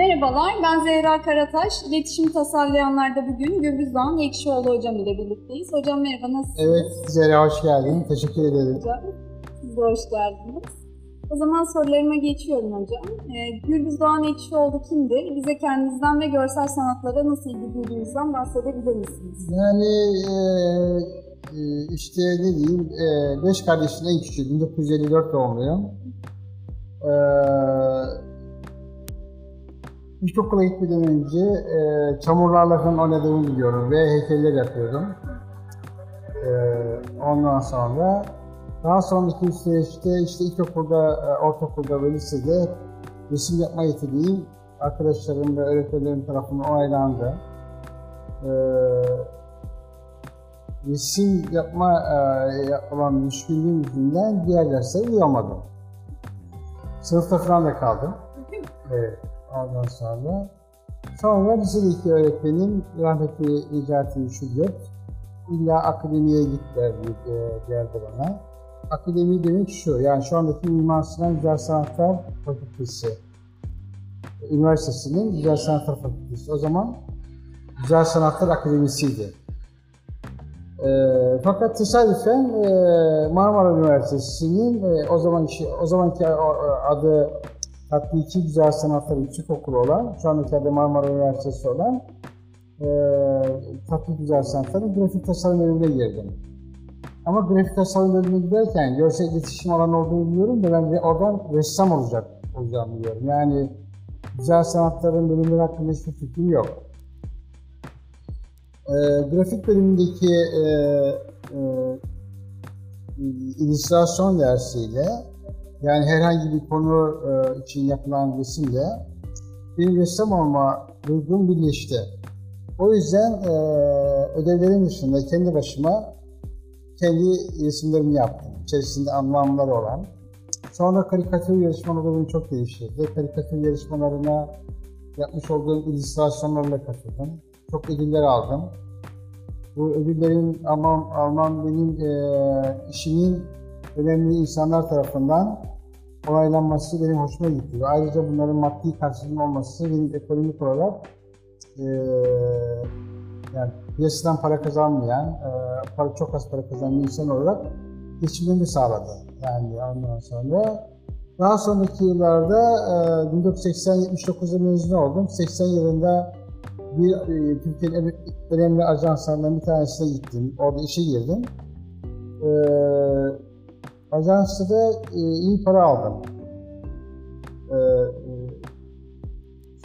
Merhabalar, ben Zehra Karataş. İletişim Tasarlayanlar'da bugün Gürbüz Doğan Ekşioğlu Hocam ile birlikteyiz. Hocam merhaba, nasılsınız? Evet, Zehra hoş geldin. Teşekkür ederim. Hocam, siz de hoş geldiniz. O zaman sorularıma geçiyorum hocam. Ee, Gürbüz Doğan Ekşioğlu kimdir? Bize kendinizden ve görsel sanatlara nasıl ilgi duyduğunuzdan bahsedebilir misiniz? Yani e, e, işte ne diyeyim, e, beş kardeşin en küçüğü, 1954 doğumluyum. E, İlkokula gitmeden önce e, çamurlarla falan oynadığımı biliyorum ve heykeller yapıyordum. E, ondan sonra daha sonraki süreçte işte ilkokulda, e, ortaokulda ve lisede resim yapma yeteneğim arkadaşlarım ve öğretmenlerim tarafından onaylandı. E, resim yapma e, olan düşkünlüğüm yüzünden diğer dersleri uyamadım. Sınıfta falan da kaldım. Evet. Ondan sonra sonra lisedeki öğretmenim rahmetli Necati Şulyot illa akademiye git derdi, geldi bana. Akademi demek şu, yani şu andaki Mimar Sinan Güzel Sanatlar Fakültesi, Üniversitesi'nin Güzel Sanatlar Fakültesi. O zaman Güzel Sanatlar Akademisi'ydi. E, fakat tesadüfen e, Marmara Üniversitesi'nin e, o zaman o zamanki adı Tatbiki Güzel Sanatlar Yüksek Okulu olan, şu andaki adı Marmara Üniversitesi olan e, Tatbiki Güzel Sanatlar'ın grafik tasarım bölümüne girdim. Ama grafik tasarım bölümüne giderken görsel iletişim alanı olduğunu biliyorum ve ben de oradan ressam olacak olacağımı biliyorum. Yani güzel sanatların bölümleri hakkında hiçbir fikrim yok. E, grafik bölümündeki e, e, illüstrasyon dersiyle yani herhangi bir konu e, için yapılan resimle bir ressam olma duygum birleşti. O yüzden e, ödevlerin dışında kendi başıma kendi resimlerimi yaptım. İçerisinde anlamlar olan. Sonra karikatür yarışmaları beni çok değiştirdi. Karikatür yarışmalarına yapmış olduğum illüstrasyonlarla katıldım. Çok ödüller aldım. Bu ödüllerin almam, almam benim e, işimin önemli insanlar tarafından onaylanması benim hoşuma gitti. Ayrıca bunların maddi karşılığının olması benim ekonomik olarak e, yani piyasadan para kazanmayan, e, para, çok az para kazanan insan olarak geçimimi sağladı. Yani ondan sonra daha sonraki yıllarda e, 1980-79'da mezun oldum. 80 yılında bir e, Türkiye'nin önemli ajanslarından bir tanesine gittim. Orada işe girdim. E, Ajansta e, iyi para aldım. E, e,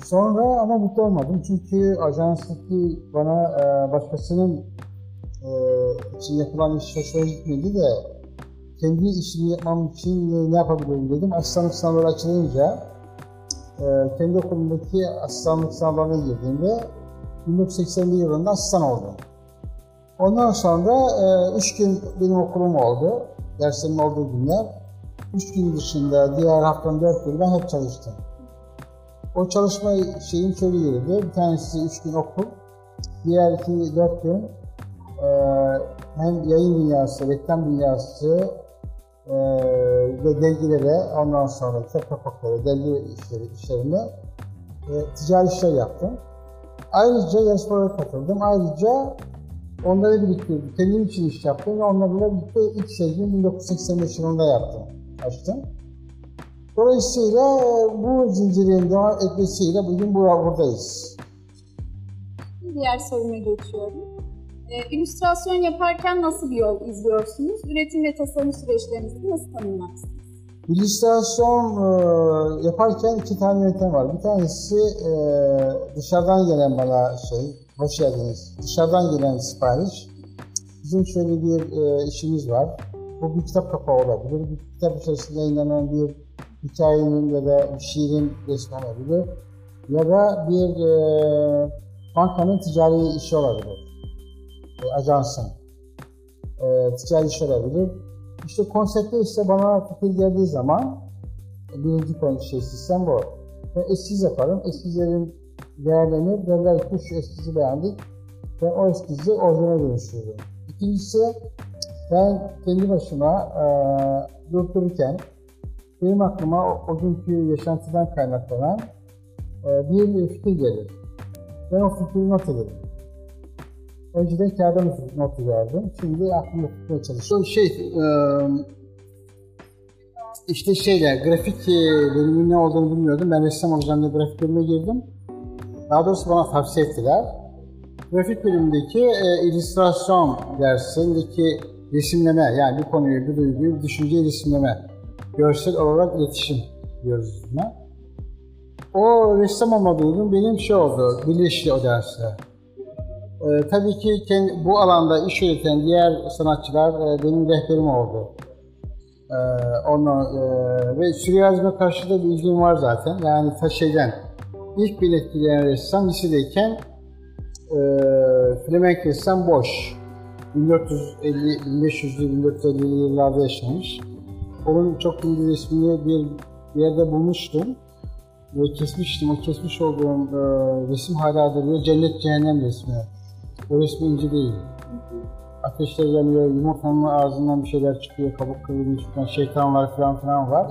sonra ama mutlu olmadım çünkü ajanstaki bana e, başkasının e, için yapılan iş hoşuma gitmedi de kendi işimi yapmam için ne yapabilirim dedim. Asistanlık sınavları açılınca e, kendi okulumdaki asistanlık sınavlarına girdim ve 1981 yılında asistan oldum. Ondan sonra 3 e, gün benim okulum oldu derslerin olduğu günler. Üç gün dışında diğer haftanın dört günü ben hep çalıştım. O çalışma şeyin şöyle yürüdü. Bir tanesi üç gün okul, diğer iki dört gün e, hem yayın dünyası, reklam dünyası e, ve dergilere, ondan sonra kitap kapakları, dergi işleri, işlerine e, ticari işler yaptım. Ayrıca yarışmalara katıldım. Ayrıca Onları biriktirdim. Kendim için iş yaptım ve onlarla birlikte ilk sergimi 1985 yılında yaptım. Açtım. Dolayısıyla bu zincirin devam etmesiyle bugün buradayız. Diğer soruma geçiyorum. E, illüstrasyon yaparken nasıl bir yol izliyorsunuz? Üretim ve tasarım süreçlerinizi nasıl tanımlarsınız? İllüstrasyon e, yaparken iki tane yöntem var. Bir tanesi e, dışarıdan gelen bana şey, Hoş geldiniz. Dışarıdan gelen sipariş. Bizim şöyle bir e, işimiz var. Bu bir kitap kapağı olabilir. Bir kitap içerisinde yayınlanan bir hikayenin ya da bir şiirin resmi olabilir. Ya da bir e, bankanın ticari işi olabilir. E, ajansın. E, ticari iş olabilir. İşte konsepte ise bana fikir geldiği zaman birinci konu şey sistem bu. Ben eskiz yaparım. Eskizlerin değerlenir. Derler ki şu eskizi beğendik. Ben o eskizi orijinale dönüştürürüm. İkincisi ben kendi başıma e, durup benim aklıma o, o günkü yaşantıdan kaynaklanan e, bir fikir gelir. Ben o fikri not ederim. Önceden kağıda not ederdim. Şimdi aklımda tutmaya çalışıyorum. Şey, işte şeyler, grafik bölümünün ne olduğunu bilmiyordum. Ben ressam olacağım diye grafik bölümüne girdim. Daha doğrusu bana tavsiye ettiler. Grafik bölümündeki e, illüstrasyon dersindeki resimleme, yani bir konuyu, bir duyguyu, bir düşünceyi resimleme, görsel olarak iletişim diyoruz buna. O ressam olma duygum benim şey oldu, birleşti o dersle. Ee, tabii ki kendi, bu alanda iş yürüten diğer sanatçılar e, benim rehberim oldu. Ee, ondan, e, ve sürrealizme karşı da bir ilgim var zaten. Yani ta ilk beni etkileyen ressam lisedeyken e, Flemenk ressam Boş. 1450, 1500'lü, 1450'li yıllarda yaşamış. Onun çok ünlü resmini bir, bir yerde bulmuştum ve kesmiştim. O kesmiş olduğum e, resim hala duruyor. Cennet Cehennem resmi. İnce değil. Ateşler yanıyor, yumurtanın ağzından bir şeyler çıkıyor, kabuk kırılmış falan, şeytanlar falan filan var.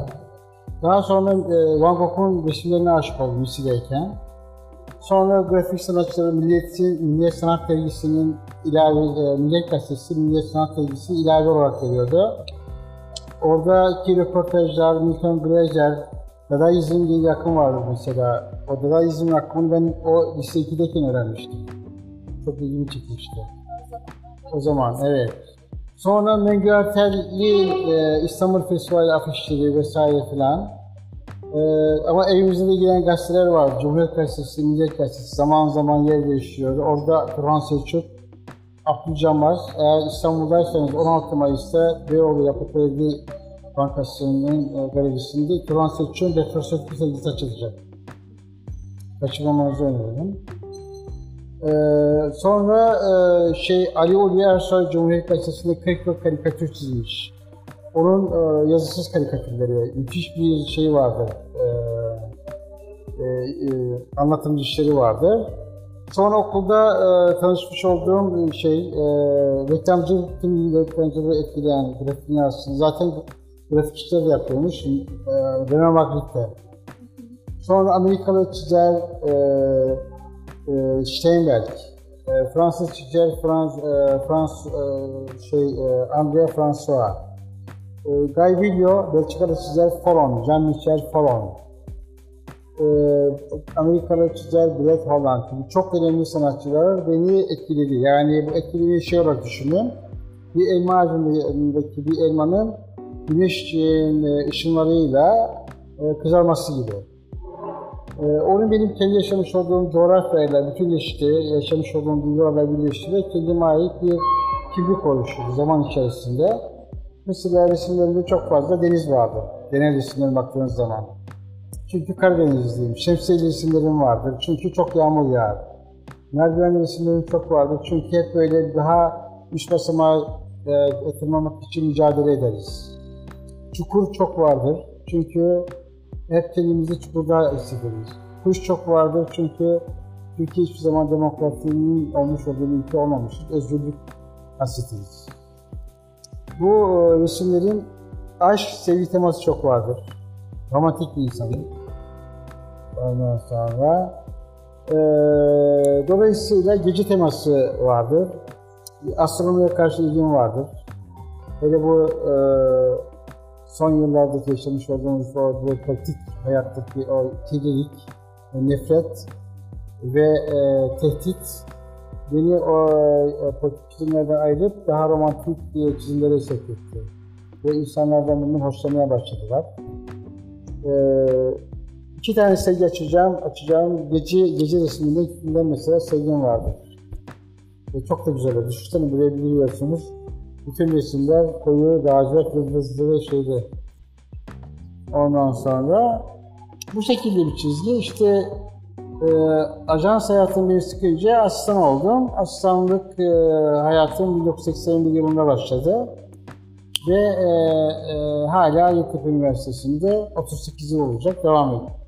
Daha sonra e, Van Gogh'un resimlerine aşık oldum lisedeyken. Sonra grafik sanatçıları Milliyet'in, Milliyet Sanat Dergisi'nin ilave, e, Milliyet Gazetesi, Milliyet Sanat Dergisi'nin ilave olarak veriyordu. Oradaki röportajlar, Milton Glaser, Dadaizm diye bir vardı mesela. O Dadaizm akımını ben o lise 2'deyken öğrenmiştim. Çok ilgimi çekmişti. O zaman evet. Sonra Mengü e, İstanbul Festivali afişleri vesaire filan. E, ama evimizde de gelen gazeteler var. Cumhuriyet Gazetesi, Milliyet Gazetesi zaman zaman yer değiştiriyor. Orada Turhan Selçuk, Abdülcamar. Eğer İstanbul'daysanız 16 Mayıs'ta Beyoğlu Yapı Kredi Bankası'nın e, galerisinde Turhan Selçuk'un retrospektif sergisi açılacak. Kaçırmamanızı öneririm. Ee, sonra e, şey Ali Ulvi Ersoy Cumhuriyet Gazetesi'nde 40 yıl karikatür çizmiş. Onun e, yazısız karikatürleri, müthiş bir şey vardır. E, e, e, anlatım işleri vardır. Sonra okulda e, tanışmış olduğum şey, e, reklamcılık, tüm reklamcılığı etkileyen grafik dünyasını zaten grafikçiler de yapıyormuş. E, Renan Magritte. Sonra Amerikalı çizer e, Steinberg, e, Fransız çizer Frans, Frans e, şey e, François, e, Guy Villo, Belçikalı çizer Follon, Jean-Michel Follon, e, Amerikalı çizer Brett Holland gibi çok önemli sanatçılar beni etkiledi. Yani bu etkilediği şey olarak düşünün. Bir elma ağacındaki bir elmanın güneş e, ışınlarıyla e, kızarması gibi. Ee, onun benim kendi yaşamış olduğum coğrafyayla bütünleşti, yaşamış olduğum duygularla birleşti ve kendime ait bir kimlik oluşturdu zaman içerisinde. Mesela resimlerimde çok fazla deniz vardı. Genel resimlerine baktığınız zaman. Çünkü Karadenizliyim. Şemsiyeli resimlerim vardır. Çünkü çok yağmur yağar. Merdiven resimlerim çok vardır. Çünkü hep böyle daha üst basamağa e, tırmanmak için mücadele ederiz. Çukur çok vardır. Çünkü hep kendimizi çukurda hissederiz. Kuş çok vardır çünkü Türkiye hiçbir zaman demokrasinin olmuş olduğu bir ülke olmamıştır. Özgürlük hasretiyiz. Bu e, resimlerin aşk, sevgi teması çok vardır. Romantik bir insanım. Ondan sonra e, dolayısıyla gece teması vardır. Astronomiye karşı ilgim vardır. Hele bu e, son yıllarda yaşamış olduğumuz o politik hayattaki o kirlilik, nefret ve e, tehdit beni o e, politik çizimlerden ayırıp daha romantik e, çizimlere sevk etti. Ve insanlardan bundan hoşlanmaya başladılar. E, iki tane sergi açacağım. Açacağım gece gece resminden mesela sergim vardı. Ve çok da güzel. Düşünsene buraya biliyorsunuz bütün resimler koyu, lacivert ve şeyde. Ondan sonra bu şekilde bir çizgi. İşte e, ajans hayatım beni sıkınca asistan oldum. Asistanlık e, hayatım 1981 yılında başladı. Ve e, e, hala Yeditepe Üniversitesi'nde 38 yıl olacak devam ediyor.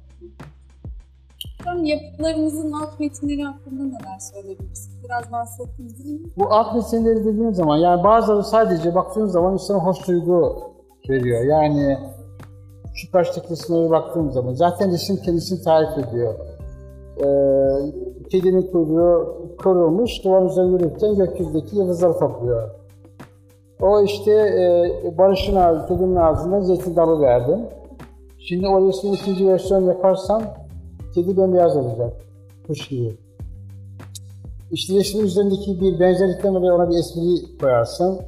Hocam yapıtlarınızın alt metinleri hakkında neler söyleyebilirsiniz? Biraz bahsettiniz? Bu alt metinleri dediğiniz zaman yani bazıları sadece baktığınız zaman insana hoş duygu veriyor. Yani şu karşıdaki resimlere baktığım zaman zaten resim kendisini tarif ediyor. e, kedinin kuyruğu kırılmış, duvarın üzerine yürürken gökyüzündeki yıldızları topluyor. O işte e, Barış'ın ağzı, kedinin ağzında zeytin dalı verdim. Şimdi o resmin ikinci versiyon yaparsam kedi bembeyaz olacak. Kuş gibi. İşte üzerindeki bir benzerlikten dolayı ona bir espri koyarsın.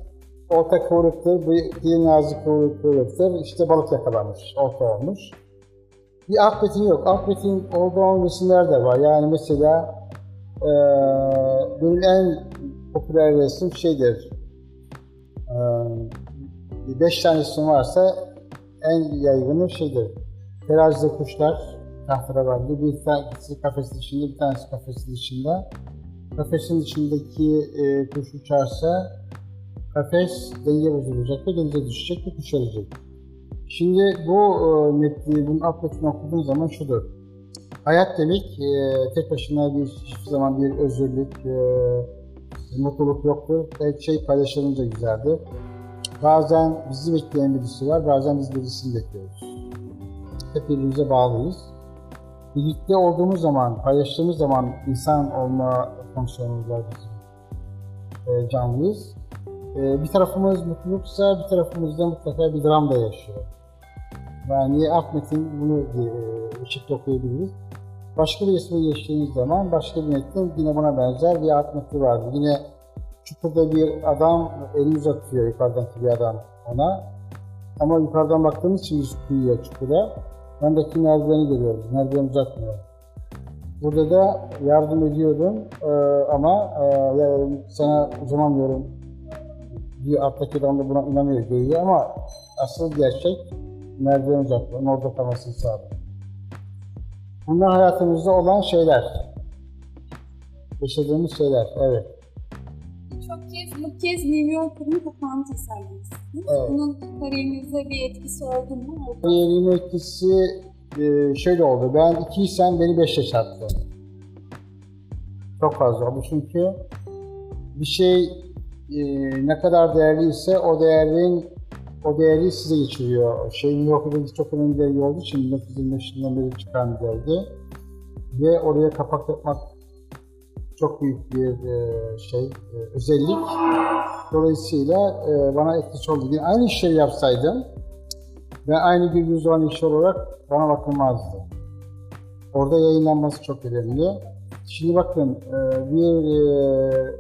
Bu kedinin ağzı kıvrık kıvrıktır. İşte balık yakalamış, olta olmuş. Bir alt metin yok. Alt metin olduğu olan resimler de var. Yani mesela e, benim en popüler resim şeydir. E, beş tane resim varsa en yaygını şeydir. Terazide kuşlar, tahterevalli. Bir tanesi kafesin içinde, bir tanesi kafesin dışında. Kafesin içindeki e, kuş uçarsa kafes denge bozulacak ve denize düşecek ve kuş ölecek. Şimdi bu e, metni, bunun alt metnini okuduğun zaman şudur. Hayat demek e, tek başına bir hiçbir zaman bir özgürlük, e, mutluluk yoktur. Her şey paylaşılınca güzeldir. Bazen bizi bekleyen birisi var, bazen biz birisini bekliyoruz. Hep birbirimize bağlıyız. Birlikte olduğumuz zaman, paylaştığımız zaman insan olma fonksiyonumuz var bizim. E, canlıyız. E, bir tarafımız mutluluksa bir tarafımızda mutlaka bir dram da yaşıyor. Yani alt metin bunu e, ışıkta okuyabiliriz. Başka bir resme geçtiğiniz zaman başka bir metin yine buna benzer bir alt vardı. Yine çukurda bir adam elini uzatıyor yukarıdaki bir adam ona. Ama yukarıdan baktığımız için biz kuyuya çukura. Yandaki merdiveni görüyoruz. Merdiven uzatmıyor. Burada da yardım ediyorum ee, ama e, sana uzamamıyorum bir alttaki adam da buna inanıyor, görüyor ama asıl gerçek merdiven uzaklığının orada kalmasını sağlıyor. Bunlar hayatımızda olan şeyler. Yaşadığımız şeyler, evet. Çok kez, bu kez New Yorker'ın kapağını tasarlamışsınız. Evet. Bunun kariyerinizde bir etkisi oldu mu? Oldu. Kariyerin etkisi e, şöyle oldu. Ben ikiysem beni beşe çarptı. Çok fazla oldu çünkü bir şey e, ne kadar değerliyse o değerin o değeri size geçiriyor. Şey New York'ta çok önemli bir dergi olduğu için 1925 yılından beri çıkan bir dergi. Ve oraya kapak yapmak çok büyük bir e, şey, e, özellik. Dolayısıyla e, bana etkisi oldu. Yine aynı şeyi yapsaydım ve aynı bir yüz olan iş olarak bana bakılmazdı. Orada yayınlanması çok önemli. Şimdi bakın e, bir e,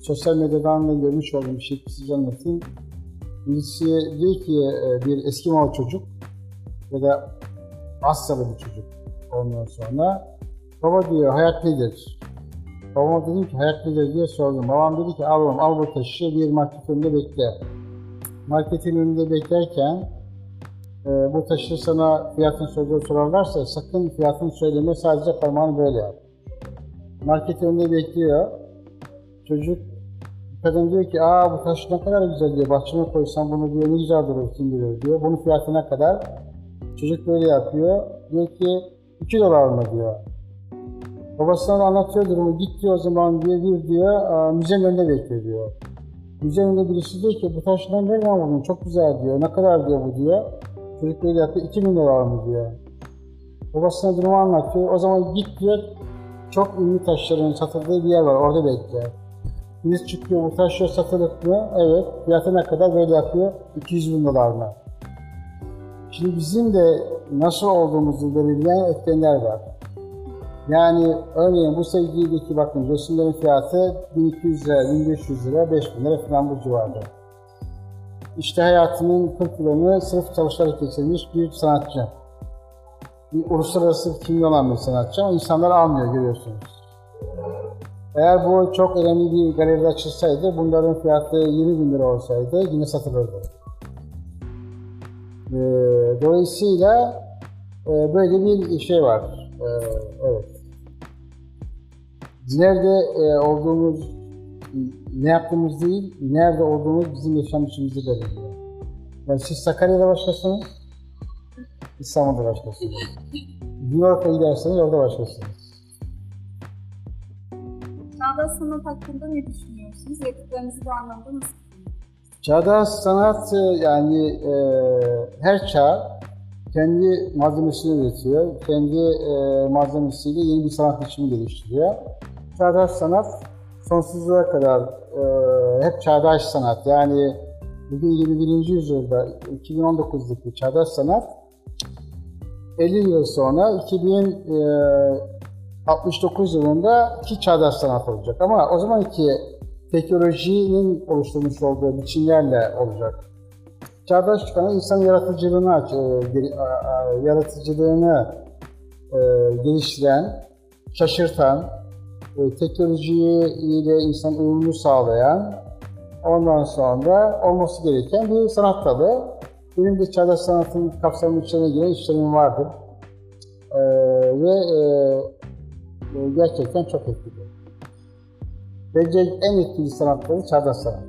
sosyal medyadan da görmüş olduğum bir şey size anlatayım. Birisi diyor ki e, bir Eskimo çocuk ya da Asyalı bir çocuk ondan sonra baba diyor hayat nedir? Babama dedim ki hayat nedir diye sordum. Babam dedi ki al al bu taşı bir market önünde bekle. Marketin önünde beklerken e, bu taşı sana fiyatını soruyor sorarlarsa sakın fiyatını söyleme sadece parmağını böyle yap. Market önünde bekliyor. Çocuk kadın diyor ki aa bu taş ne kadar güzel diyor. Bahçeme koysam bunu diyor ne güzel durur kim bilir diyor. Bunun fiyatı ne kadar? Çocuk böyle yapıyor. Diyor ki 2 dolar mı diyor. Babasına da anlatıyor durumu. Git diyor o zaman diyor bir diyor müzenin önünde bekliyor diyor. Müzenin önünde birisi diyor ki bu taşından nereden buldun? Çok güzel diyor. Ne kadar diyor bu diyor. Çocuk böyle yapıyor. 2000 dolar mı diyor. Babasına durumu anlatıyor. O zaman git diyor çok ünlü taşların satıldığı bir yer var. Orada bekle. Birisi çıkıyor bu taşlar satılık mı? Evet. Fiyatı ne kadar? Böyle yapıyor. 200 bin dolar mı? Şimdi bizim de nasıl olduğumuzu belirleyen etkenler var. Yani örneğin bu sevgilideki bakın resimlerin fiyatı 1200 lira, 1500 lira, 5000 lira falan bu civarda. İşte hayatının 40 yılını sırf çalışarak geçirmiş bir sanatçı. Bir uluslararası kimliği olan bir sanatçı ama insanlar almıyor görüyorsunuz. Eğer bu çok önemli bir galeride açılsaydı bunların fiyatı 20 bin lira olsaydı yine satılırdı. Ee, dolayısıyla e, böyle bir şey var. Ee, evet. Nerede e, olduğumuz, ne yaptığımız değil, nerede olduğumuz bizim yaşam biçimimizi belirliyor. Yani siz Sakarya'da başlasınız, İstanbul'da başlasınız. New York'a giderseniz orada başlasınız. Çağdaş sanat hakkında ne düşünüyorsunuz? Yapıtlarınızı bu anlamda nasıl Çağdaş sanat e, yani e, her çağ kendi malzemesini üretiyor. Kendi e, malzemesiyle yeni bir sanat biçimi geliştiriyor. Çağdaş sanat sonsuzluğa kadar e, hep çağdaş sanat. Yani bugün 21. yüzyılda 2019'daki çağdaş sanat 50 yıl sonra 2069 yılında ki çağdaş sanat olacak. Ama o zamanki teknolojinin oluşturmuş olduğu biçimlerle olacak. Çağdaş çıkan insan yaratıcılığını e, a- yaratıcılığını e, geliştiren, şaşırtan, e, teknolojiyle insan uyumlu sağlayan, ondan sonra olması gereken bir sanat dalı. Benim de çağdaş sanatın kapsamının içine giren işlerim vardır. E, ve e, e, gerçekten çok etkili. Bence en etkili sanat dalı çağdaş sanat.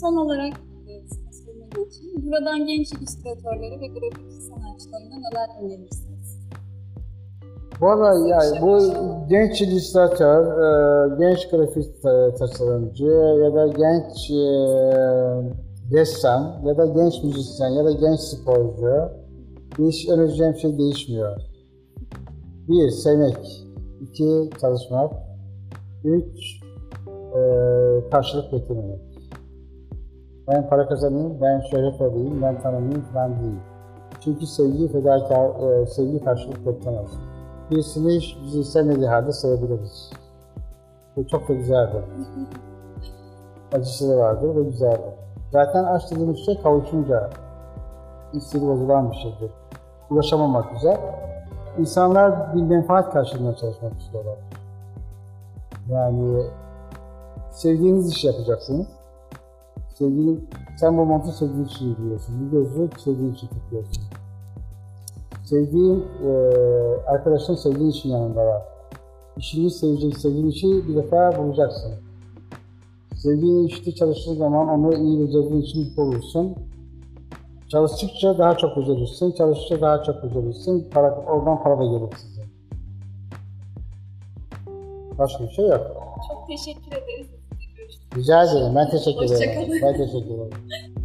Son olarak e, geçeyim. Buradan genç illüstratörleri ve grafik sanatçılarına neler önerirsiniz? Valla yani bu genç illüstratör, e, genç grafik ta- tasarımcı ya da genç e, ressam ya da genç müzisyen ya da genç sporcu hiç önereceğim şey değişmiyor. Bir, sevmek. iki çalışmak. Üç, e, karşılık beklememek. Ben para kazanayım, ben şöhret alayım, ben tanınayım falan değil. Çünkü sevgi fedakar, e, sevgi karşılık beklemez. Birisini bizi istemediği halde sevebiliriz. Bu çok da güzeldir. Acısı da vardır ve güzeldir. Zaten aşk dediğimiz şey kavuşunca istiri bozulan bir şeydir. Ulaşamamak güzel. İnsanlar bir menfaat karşılığında çalışmak istiyorlar. Yani sevdiğiniz işi yapacaksınız. Sevdiğin, sen bu montu sevdiğin için giyiyorsun. Bir gözlüğü sevdiğin için takıyorsun. Sevdiğin e, arkadaşın sevdiğin için yanında var. İşini sevecek, sevdiğin işi bir defa bulacaksın. Sevdiğin işte çalıştığın zaman onu iyi becerdiğin için mutlu olursun. Çalıştıkça daha çok becerirsin, çalıştıkça daha çok becerirsin. Para, oradan para da gelir size. Başka bir şey yok. Çok teşekkür ederiz. Rica ederim. Ben teşekkür ederim. Ben teşekkür ederim.